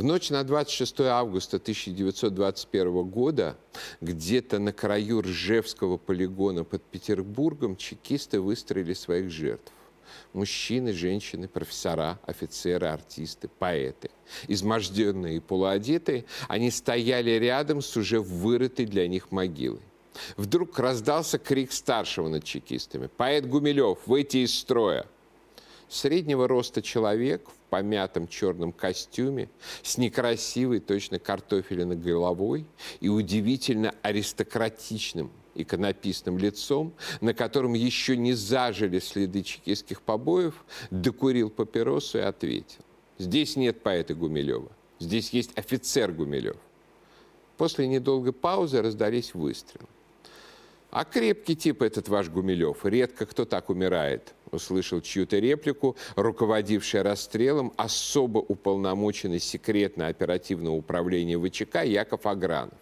В ночь на 26 августа 1921 года где-то на краю Ржевского полигона под Петербургом чекисты выстроили своих жертв. Мужчины, женщины, профессора, офицеры, артисты, поэты. Изможденные и полуодетые, они стояли рядом с уже вырытой для них могилой. Вдруг раздался крик старшего над чекистами. «Поэт Гумилев, выйти из строя!» Среднего роста человек помятом черном костюме, с некрасивой, точно картофелиной головой и удивительно аристократичным иконописным лицом, на котором еще не зажили следы чекистских побоев, докурил папиросу и ответил. Здесь нет поэта Гумилева, здесь есть офицер Гумилев. После недолгой паузы раздались выстрелы. А крепкий тип этот ваш Гумилев. Редко кто так умирает. Услышал чью-то реплику, руководивший расстрелом особо уполномоченный секретно-оперативного управления ВЧК Яков Агранов.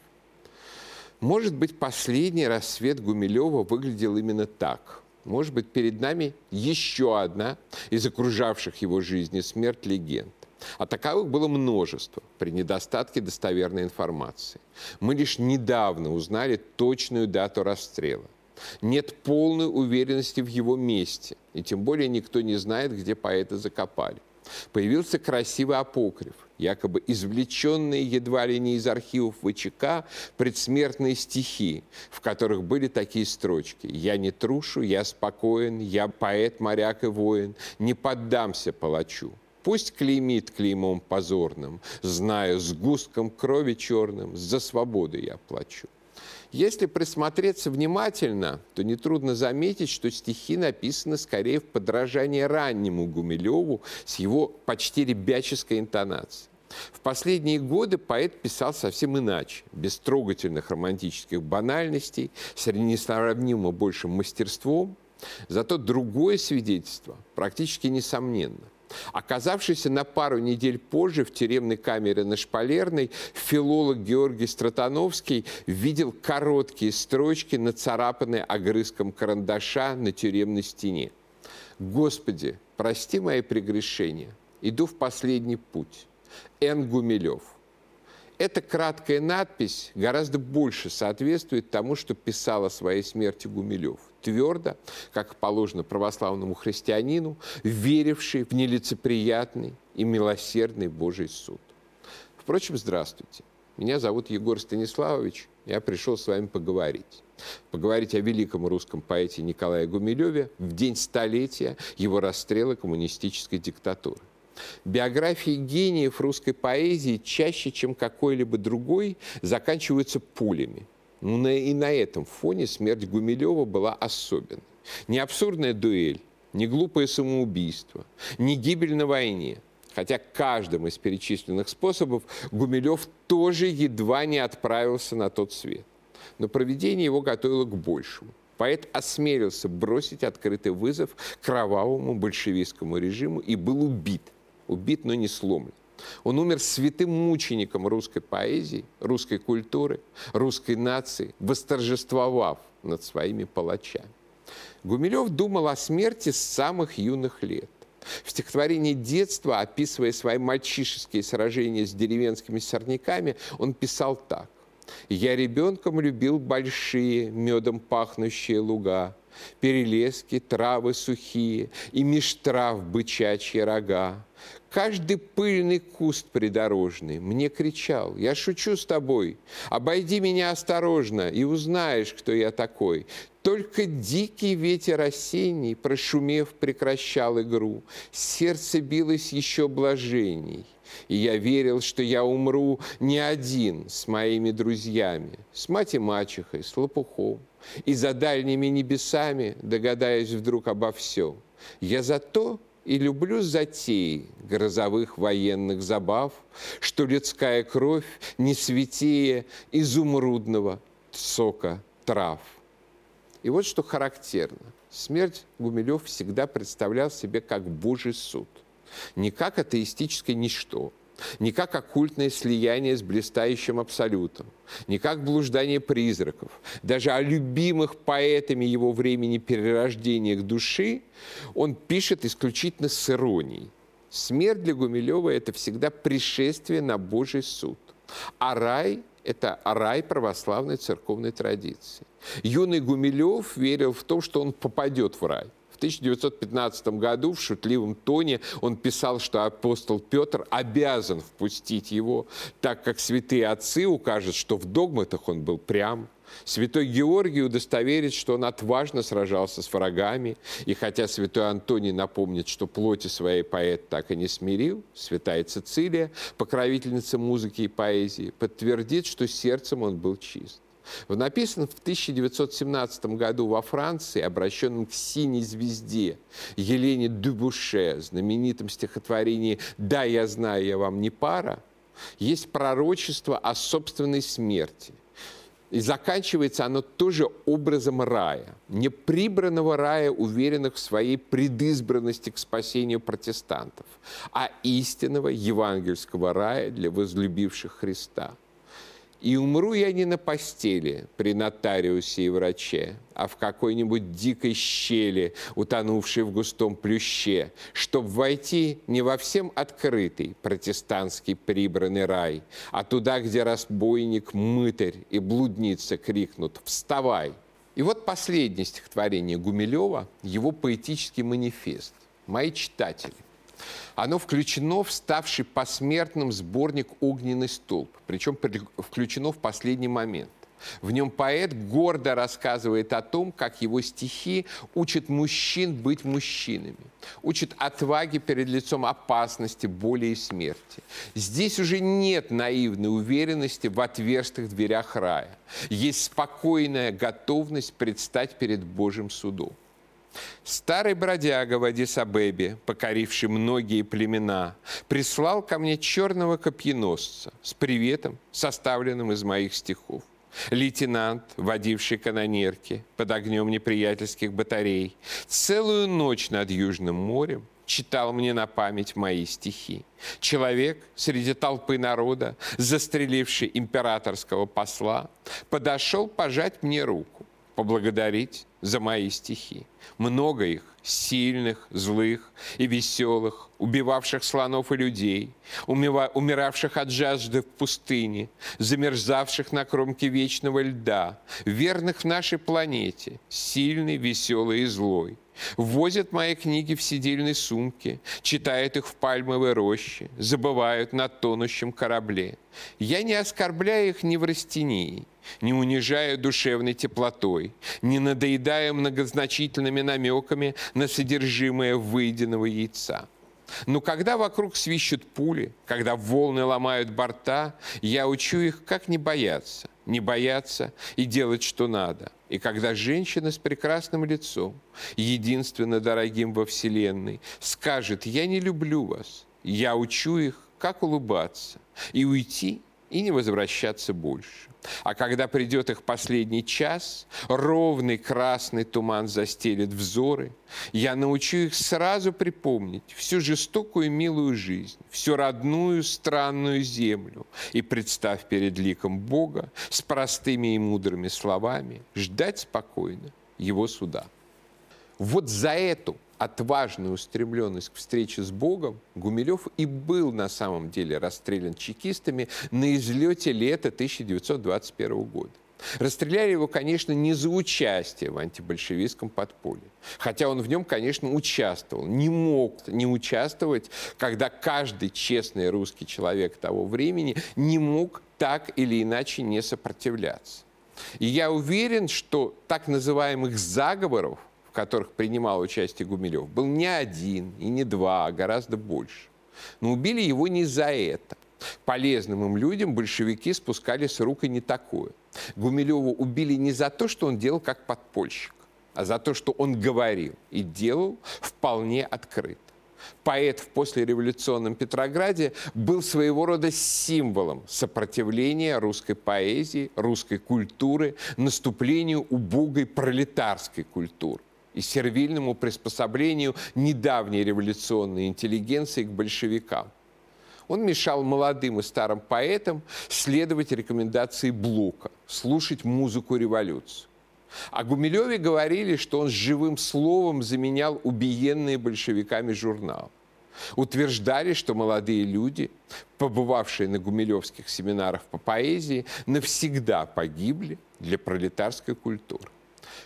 Может быть, последний рассвет Гумилева выглядел именно так. Может быть, перед нами еще одна из окружавших его жизни смерть легенд. А таковых было множество при недостатке достоверной информации. Мы лишь недавно узнали точную дату расстрела. Нет полной уверенности в его месте, и тем более никто не знает, где поэта закопали. Появился красивый апокриф, якобы извлеченные едва ли не из архивов ВЧК предсмертные стихи, в которых были такие строчки «Я не трушу, я спокоен, я поэт, моряк и воин, не поддамся палачу». Пусть клеймит клеймом позорным, зная с густком крови черным, за свободу я плачу. Если присмотреться внимательно, то нетрудно заметить, что стихи написаны скорее в подражании раннему Гумилеву с его почти ребяческой интонацией. В последние годы поэт писал совсем иначе, без трогательных романтических банальностей, с несравнимо большим мастерством. Зато другое свидетельство практически несомненно. Оказавшийся на пару недель позже в тюремной камере на Шпалерной, филолог Георгий Стратановский видел короткие строчки, нацарапанные огрызком карандаша на тюремной стене. «Господи, прости мои прегрешения, иду в последний путь. Н. Гумилев». Эта краткая надпись гораздо больше соответствует тому, что писал о своей смерти Гумилев. Твердо, как положено православному христианину, веривший в нелицеприятный и милосердный Божий суд. Впрочем, здравствуйте. Меня зовут Егор Станиславович. Я пришел с вами поговорить. Поговорить о великом русском поэте Николае Гумилеве в день столетия его расстрела коммунистической диктатуры. Биографии гениев русской поэзии чаще, чем какой-либо другой, заканчиваются пулями. Ну, и на этом фоне смерть Гумилева была особенной. Не абсурдная дуэль, не глупое самоубийство, не гибель на войне. Хотя каждым из перечисленных способов Гумилев тоже едва не отправился на тот свет. Но проведение его готовило к большему. Поэт осмелился бросить открытый вызов кровавому большевистскому режиму и был убит – убит, но не сломлен. Он умер святым мучеником русской поэзии, русской культуры, русской нации, восторжествовав над своими палачами. Гумилев думал о смерти с самых юных лет. В стихотворении детства, описывая свои мальчишеские сражения с деревенскими сорняками, он писал так. «Я ребенком любил большие, медом пахнущие луга, перелески, травы сухие и меж трав бычачьи рога. Каждый пыльный куст придорожный мне кричал, «Я шучу с тобой, обойди меня осторожно, и узнаешь, кто я такой». Только дикий ветер осенний, прошумев, прекращал игру. Сердце билось еще блаженней, и я верил, что я умру не один с моими друзьями, с мать мачехой, с лопухом, и за дальними небесами, догадаясь вдруг обо всем. Я за то, и люблю затеи грозовых военных забав, что людская кровь не святее изумрудного сока трав. И вот что характерно. Смерть Гумилев всегда представлял себе как Божий суд. Не как атеистическое ничто, не как оккультное слияние с блистающим абсолютом, не как блуждание призраков. Даже о любимых поэтами его времени перерождениях души он пишет исключительно с иронией. Смерть для Гумилева – это всегда пришествие на Божий суд. А рай – это рай православной церковной традиции. Юный Гумилев верил в то, что он попадет в рай. В 1915 году в шутливом тоне он писал, что апостол Петр обязан впустить его, так как святые отцы укажут, что в догматах он был прям, Святой Георгий удостоверит, что он отважно сражался с врагами, и хотя святой Антоний напомнит, что плоти своей поэт так и не смирил, святая Цицилия, покровительница музыки и поэзии, подтвердит, что сердцем он был чист. В написанном в 1917 году во Франции, обращенном к «Синей звезде» Елене Дюбуше, знаменитом стихотворении «Да, я знаю, я вам не пара», есть пророчество о собственной смерти – и заканчивается оно тоже образом рая, неприбранного рая, уверенных в своей предизбранности к спасению протестантов, а истинного евангельского рая для возлюбивших Христа – и умру я не на постели при нотариусе и враче, а в какой-нибудь дикой щели, утонувшей в густом плюще, чтоб войти не во всем открытый протестантский прибранный рай, а туда, где разбойник, мытарь и блудница крикнут «Вставай!». И вот последнее стихотворение Гумилева, его поэтический манифест. Мои читатели, оно включено в ставший посмертным сборник «Огненный столб», причем включено в последний момент. В нем поэт гордо рассказывает о том, как его стихи учат мужчин быть мужчинами, учат отваге перед лицом опасности, боли и смерти. Здесь уже нет наивной уверенности в отверстых дверях рая. Есть спокойная готовность предстать перед Божьим судом. Старый бродяга в Адисабебе, покоривший многие племена, прислал ко мне черного копьеносца с приветом, составленным из моих стихов. Лейтенант, водивший канонерки под огнем неприятельских батарей, целую ночь над Южным морем читал мне на память мои стихи. Человек среди толпы народа, застреливший императорского посла, подошел пожать мне руку, поблагодарить за мои стихи. Много их, сильных, злых и веселых, убивавших слонов и людей, умиравших от жажды в пустыне, замерзавших на кромке вечного льда, верных в нашей планете, сильный, веселый и злой. Возят мои книги в сидельной сумке, читают их в пальмовой роще, забывают на тонущем корабле. Я не оскорбляю их ни в растении, не унижая душевной теплотой, не надоедая многозначительными намеками на содержимое выеденного яйца. Но когда вокруг свищут пули, когда волны ломают борта, я учу их, как не бояться, не бояться и делать, что надо. И когда женщина с прекрасным лицом, единственно дорогим во Вселенной, скажет «Я не люблю вас», я учу их, как улыбаться и уйти и не возвращаться больше. А когда придет их последний час, ровный красный туман застелит взоры, я научу их сразу припомнить всю жестокую милую жизнь, всю родную странную землю и, представь перед ликом Бога, с простыми и мудрыми словами, ждать спокойно его суда. Вот за эту отважную устремленность к встрече с Богом, Гумилев и был на самом деле расстрелян чекистами на излете лета 1921 года. Расстреляли его, конечно, не за участие в антибольшевистском подполье. Хотя он в нем, конечно, участвовал. Не мог не участвовать, когда каждый честный русский человек того времени не мог так или иначе не сопротивляться. И я уверен, что так называемых заговоров которых принимал участие Гумилев, был не один и не два, а гораздо больше. Но убили его не за это. Полезным им людям большевики спускали с рук и не такое. Гумилева убили не за то, что он делал как подпольщик, а за то, что он говорил и делал вполне открыто. Поэт в послереволюционном Петрограде был своего рода символом сопротивления русской поэзии, русской культуры, наступлению убогой пролетарской культуры и сервильному приспособлению недавней революционной интеллигенции к большевикам. Он мешал молодым и старым поэтам следовать рекомендации Блока, слушать музыку революции. О Гумилеве говорили, что он с живым словом заменял убиенные большевиками журнал. утверждали, что молодые люди, побывавшие на гумилевских семинарах по поэзии, навсегда погибли для пролетарской культуры.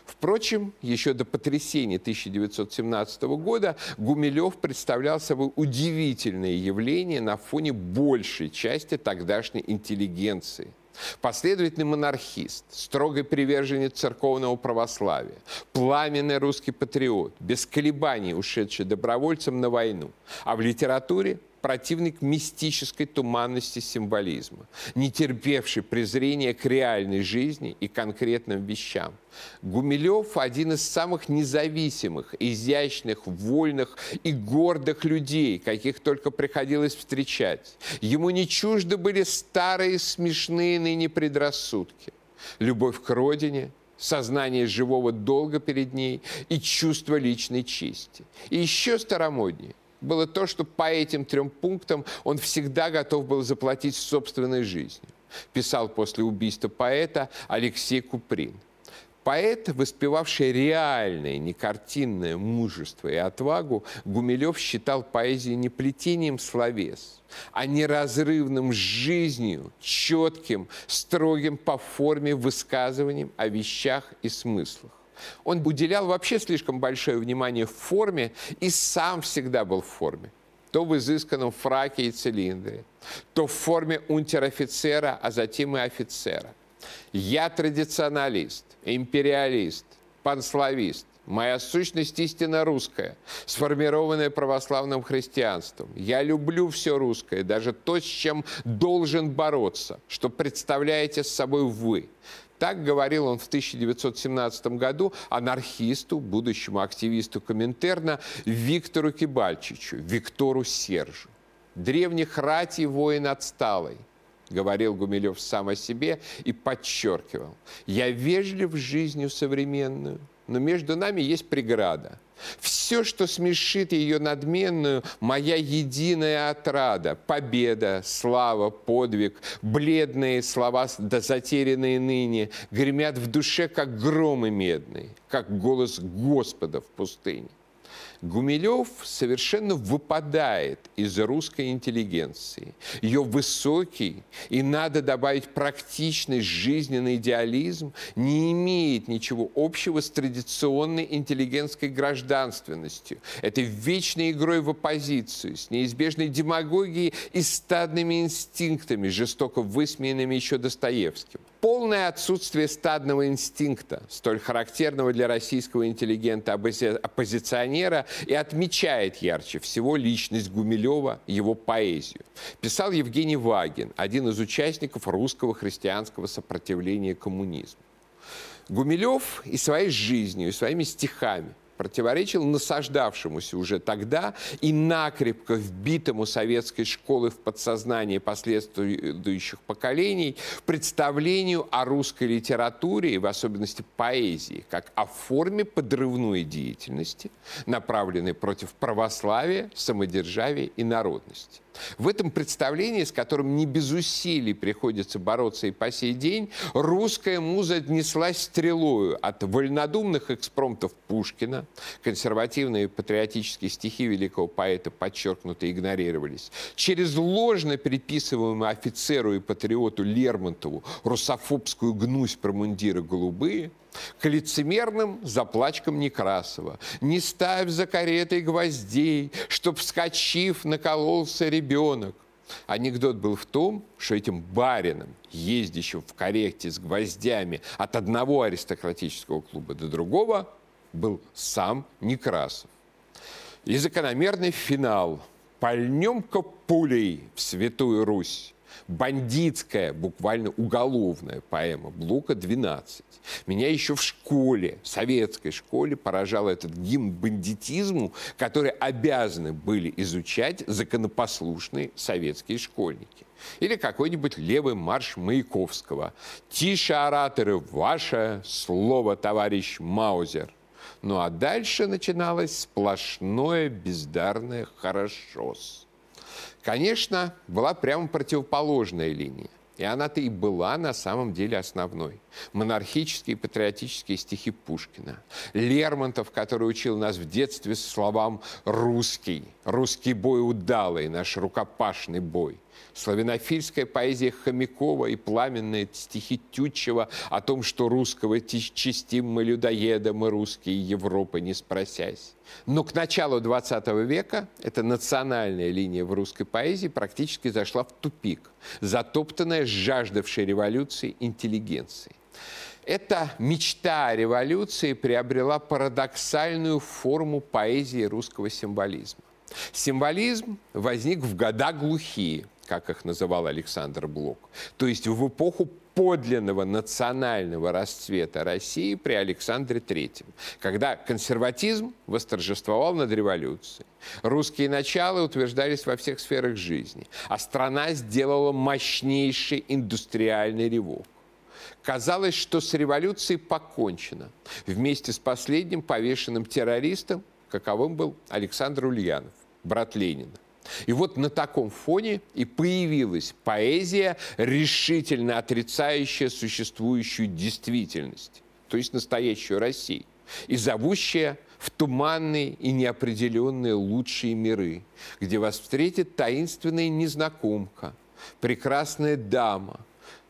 Впрочем, еще до потрясения 1917 года Гумилев представлял собой удивительное явление на фоне большей части тогдашней интеллигенции – Последовательный монархист, строгий приверженец церковного православия, пламенный русский патриот, без колебаний ушедший добровольцем на войну. А в литературе противник мистической туманности символизма, не терпевший презрения к реальной жизни и конкретным вещам. Гумилев – один из самых независимых, изящных, вольных и гордых людей, каких только приходилось встречать. Ему не чужды были старые смешные ныне предрассудки. Любовь к родине – сознание живого долга перед ней и чувство личной чести. И еще старомоднее было то, что по этим трем пунктам он всегда готов был заплатить собственной жизнью. Писал после убийства поэта Алексей Куприн. Поэт, воспевавший реальное, не картинное мужество и отвагу, Гумилев считал поэзию не плетением словес, а неразрывным с жизнью, четким, строгим по форме высказыванием о вещах и смыслах. Он уделял вообще слишком большое внимание форме и сам всегда был в форме. То в изысканном фраке и цилиндре, то в форме унтер-офицера, а затем и офицера. Я традиционалист, империалист, панславист. Моя сущность истинно русская, сформированная православным христианством. Я люблю все русское, даже то, с чем должен бороться, что представляете с собой вы. Так говорил он в 1917 году анархисту, будущему активисту Коминтерна Виктору Кибальчичу, Виктору Сержу. Древних ратий воин отсталый, говорил Гумилев сам о себе и подчеркивал. Я вежлив жизнью современную, но между нами есть преграда – все, что смешит ее надменную, моя единая отрада. Победа, слава, подвиг, бледные слова, да затерянные ныне, гремят в душе, как громы медные, как голос Господа в пустыне. Гумилев совершенно выпадает из русской интеллигенции. Ее высокий и, надо добавить, практичный жизненный идеализм не имеет ничего общего с традиционной интеллигентской гражданственностью. Это вечной игрой в оппозицию, с неизбежной демагогией и стадными инстинктами, жестоко высмеянными еще Достоевским полное отсутствие стадного инстинкта, столь характерного для российского интеллигента-оппозиционера, и отмечает ярче всего личность Гумилева, его поэзию. Писал Евгений Вагин, один из участников русского христианского сопротивления коммунизму. Гумилев и своей жизнью, и своими стихами противоречил насаждавшемуся уже тогда и накрепко вбитому советской школы в подсознание последующих поколений представлению о русской литературе и в особенности поэзии как о форме подрывной деятельности, направленной против православия, самодержавия и народности. В этом представлении, с которым не без усилий приходится бороться и по сей день, русская муза отнеслась стрелою от вольнодумных экспромтов Пушкина, консервативные патриотические стихи великого поэта подчеркнуто игнорировались, через ложно приписываемую офицеру и патриоту Лермонтову русофобскую гнусь про мундиры голубые – к лицемерным заплачкам Некрасова. Не ставь за каретой гвоздей, чтоб, вскочив, накололся ребенок. Анекдот был в том, что этим барином, ездящим в карете с гвоздями от одного аристократического клуба до другого, был сам Некрасов. И закономерный финал. Пальнем-ка пулей в Святую Русь бандитская, буквально уголовная поэма Блука «12». Меня еще в школе, в советской школе, поражал этот гимн бандитизму, который обязаны были изучать законопослушные советские школьники. Или какой-нибудь левый марш Маяковского. «Тише, ораторы, ваше слово, товарищ Маузер». Ну а дальше начиналось сплошное бездарное «хорошо-с». Конечно, была прямо противоположная линия. И она-то и была на самом деле основной. Монархические патриотические стихи Пушкина. Лермонтов, который учил нас в детстве словам «русский», «русский бой удалый», «наш рукопашный бой». Славянофильская поэзия Хомякова и пламенные стихи Тютчева о том, что русского чистим мы людоеда, мы русские Европы не спросясь. Но к началу 20 века эта национальная линия в русской поэзии практически зашла в тупик, затоптанная жаждавшей революции интеллигенцией. Эта мечта о революции приобрела парадоксальную форму поэзии русского символизма. Символизм возник в года глухие, как их называл Александр Блок, то есть в эпоху подлинного национального расцвета России при Александре III, когда консерватизм восторжествовал над революцией. Русские начала утверждались во всех сферах жизни, а страна сделала мощнейший индустриальный ревок. Казалось, что с революцией покончено. Вместе с последним повешенным террористом, каковым был Александр Ульянов, брат Ленина. И вот на таком фоне и появилась поэзия, решительно отрицающая существующую действительность, то есть настоящую Россию, и зовущая в туманные и неопределенные лучшие миры, где вас встретит таинственная незнакомка, прекрасная дама,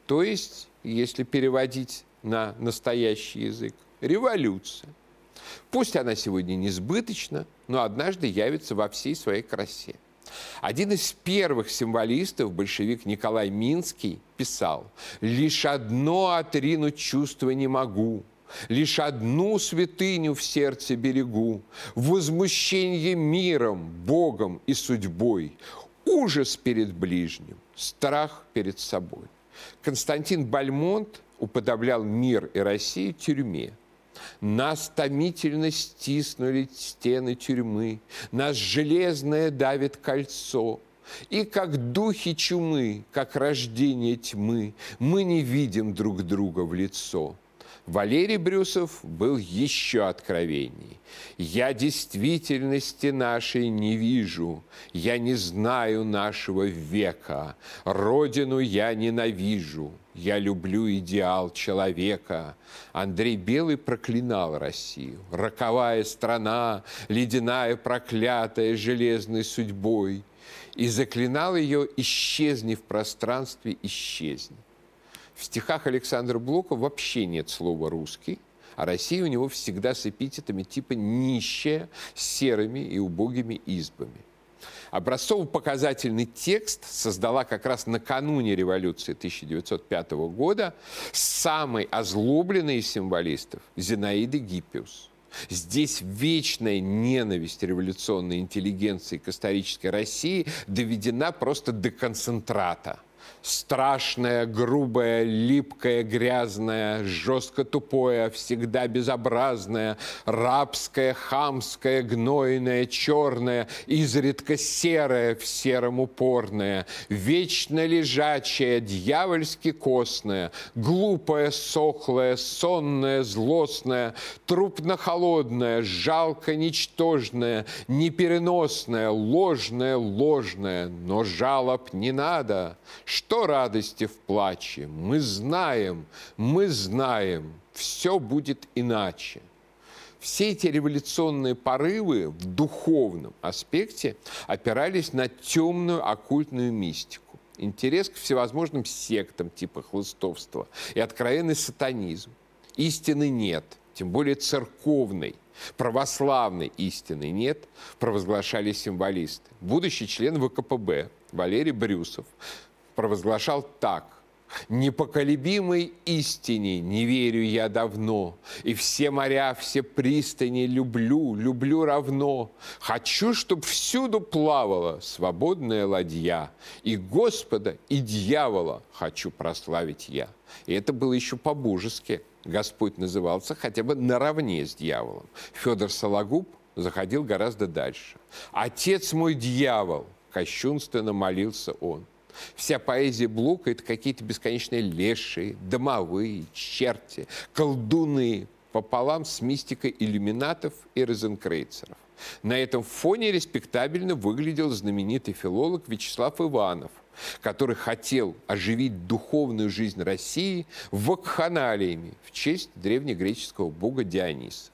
то есть если переводить на настоящий язык, революция. Пусть она сегодня несбыточна, но однажды явится во всей своей красе. Один из первых символистов, большевик Николай Минский, писал «Лишь одно отринуть чувство не могу, Лишь одну святыню в сердце берегу, Возмущение миром, Богом и судьбой, Ужас перед ближним, страх перед собой». Константин Бальмонт уподоблял мир и Россию тюрьме. Нас томительно стиснули стены тюрьмы, Нас железное давит кольцо, и как духи чумы, как рождение тьмы, Мы не видим друг друга в лицо. Валерий Брюсов был еще откровенней. «Я действительности нашей не вижу, я не знаю нашего века, Родину я ненавижу, я люблю идеал человека». Андрей Белый проклинал Россию. «Роковая страна, ледяная, проклятая железной судьбой» и заклинал ее «исчезни в пространстве, исчезни». В стихах Александра Блока вообще нет слова «русский», а Россия у него всегда с эпитетами типа «нищая», серыми и убогими избами. Образцово-показательный текст создала как раз накануне революции 1905 года самый озлобленный из символистов Зинаида Гиппиус. Здесь вечная ненависть революционной интеллигенции к исторической России доведена просто до концентрата – страшное, грубое, липкое, грязное, жестко тупое, всегда безобразное, рабское, хамское, гнойное, черное, изредка серое, в сером упорное, вечно лежачее, дьявольски костное, глупое, сохлое, сонное, злостное, трупно-холодное, жалко ничтожное, непереносное, ложное, ложное, но жалоб не надо, что радости в плаче? Мы знаем, мы знаем, все будет иначе. Все эти революционные порывы в духовном аспекте опирались на темную оккультную мистику. Интерес к всевозможным сектам типа хлыстовства и откровенный сатанизм. Истины нет, тем более церковной. Православной истины нет, провозглашали символисты. Будущий член ВКПБ Валерий Брюсов провозглашал так. «Непоколебимой истине не верю я давно, И все моря, все пристани люблю, люблю равно. Хочу, чтоб всюду плавала свободная ладья, И Господа, и дьявола хочу прославить я». И это было еще по-божески. Господь назывался хотя бы наравне с дьяволом. Федор Сологуб заходил гораздо дальше. «Отец мой дьявол!» – кощунственно молился он. Вся поэзия Блока – это какие-то бесконечные лешие, домовые, черти, колдуны, пополам с мистикой иллюминатов и розенкрейцеров. На этом фоне респектабельно выглядел знаменитый филолог Вячеслав Иванов – который хотел оживить духовную жизнь России вакханалиями в честь древнегреческого бога Диониса.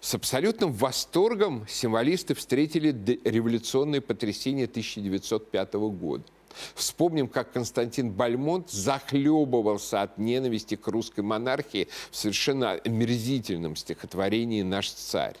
С абсолютным восторгом символисты встретили революционное потрясение 1905 года. Вспомним, как Константин Бальмонт захлебывался от ненависти к русской монархии в совершенно омерзительном стихотворении «Наш царь».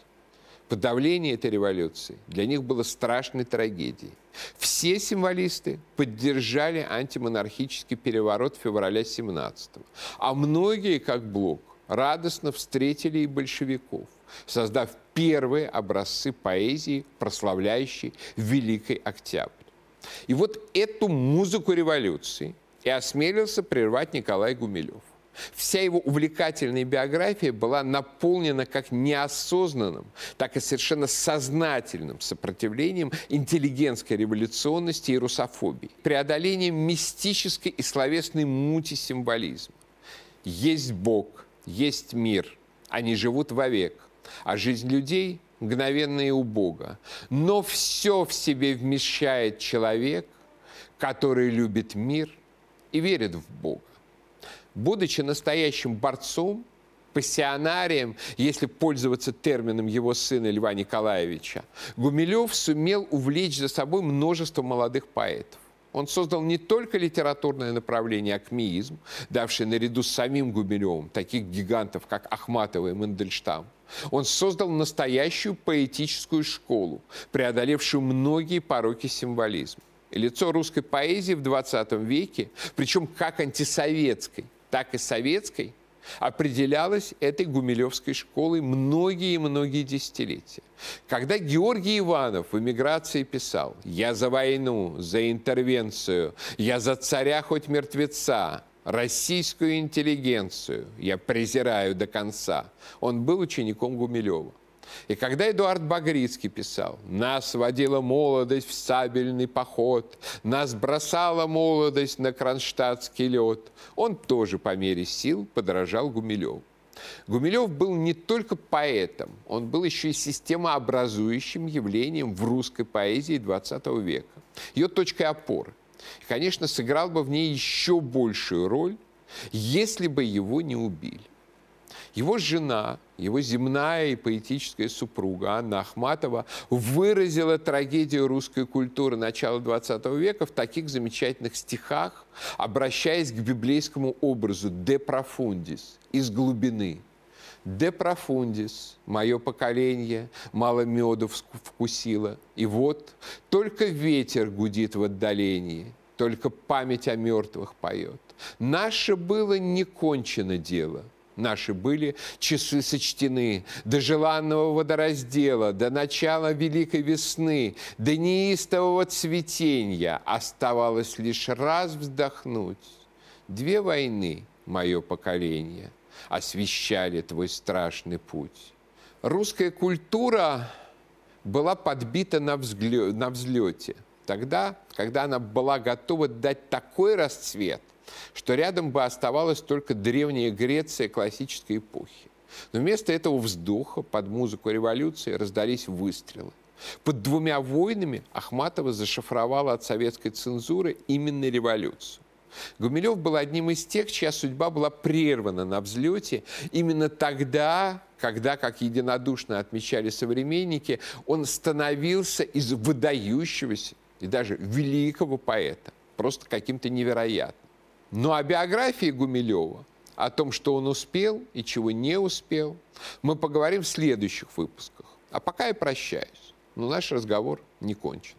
Подавление этой революции для них было страшной трагедией. Все символисты поддержали антимонархический переворот февраля 17 а многие, как Блок, радостно встретили и большевиков, создав первые образцы поэзии, прославляющие Великий Октябрь. И вот эту музыку революции и осмелился прервать Николай Гумилев. Вся его увлекательная биография была наполнена как неосознанным, так и совершенно сознательным сопротивлением интеллигентской революционности и русофобии, преодолением мистической и словесной мути символизма. Есть Бог, есть мир, они живут вовек, а жизнь людей мгновенно и убого. Но все в себе вмещает человек, который любит мир и верит в Бога будучи настоящим борцом, пассионарием, если пользоваться термином его сына Льва Николаевича, Гумилев сумел увлечь за собой множество молодых поэтов. Он создал не только литературное направление акмеизм, давшее наряду с самим Гумилевым таких гигантов, как Ахматова и Мандельштам. Он создал настоящую поэтическую школу, преодолевшую многие пороки символизма. И лицо русской поэзии в 20 веке, причем как антисоветской, так и советской, определялась этой гумилевской школой многие-многие десятилетия. Когда Георгий Иванов в эмиграции писал «Я за войну, за интервенцию, я за царя хоть мертвеца, российскую интеллигенцию я презираю до конца», он был учеником Гумилева. И когда Эдуард Багрицкий писал, «Нас водила молодость в сабельный поход, нас бросала молодость на кронштадтский лед», он тоже по мере сил подражал Гумилеву. Гумилев был не только поэтом, он был еще и системообразующим явлением в русской поэзии XX века, ее точкой опоры. И, конечно, сыграл бы в ней еще большую роль, если бы его не убили. Его жена, его земная и поэтическая супруга Анна Ахматова выразила трагедию русской культуры начала XX века в таких замечательных стихах, обращаясь к библейскому образу «de profundis» – «из глубины». «De profundis» – мое поколение, мало меду вкусило. И вот только ветер гудит в отдалении, только память о мертвых поет. Наше было не кончено дело – наши были часы сочтены, до желанного водораздела, до начала Великой весны, до неистового цветения оставалось лишь раз вздохнуть. Две войны, мое поколение, освещали твой страшный путь. Русская культура была подбита на, взглё... на взлете. Тогда, когда она была готова дать такой расцвет – что рядом бы оставалась только древняя Греция классической эпохи. Но вместо этого вздоха под музыку революции раздались выстрелы. Под двумя войнами Ахматова зашифровала от советской цензуры именно революцию. Гумилев был одним из тех, чья судьба была прервана на взлете именно тогда, когда, как единодушно отмечали современники, он становился из выдающегося и даже великого поэта, просто каким-то невероятным. Ну а биографии Гумилева, о том, что он успел и чего не успел, мы поговорим в следующих выпусках. А пока я прощаюсь, но наш разговор не кончен.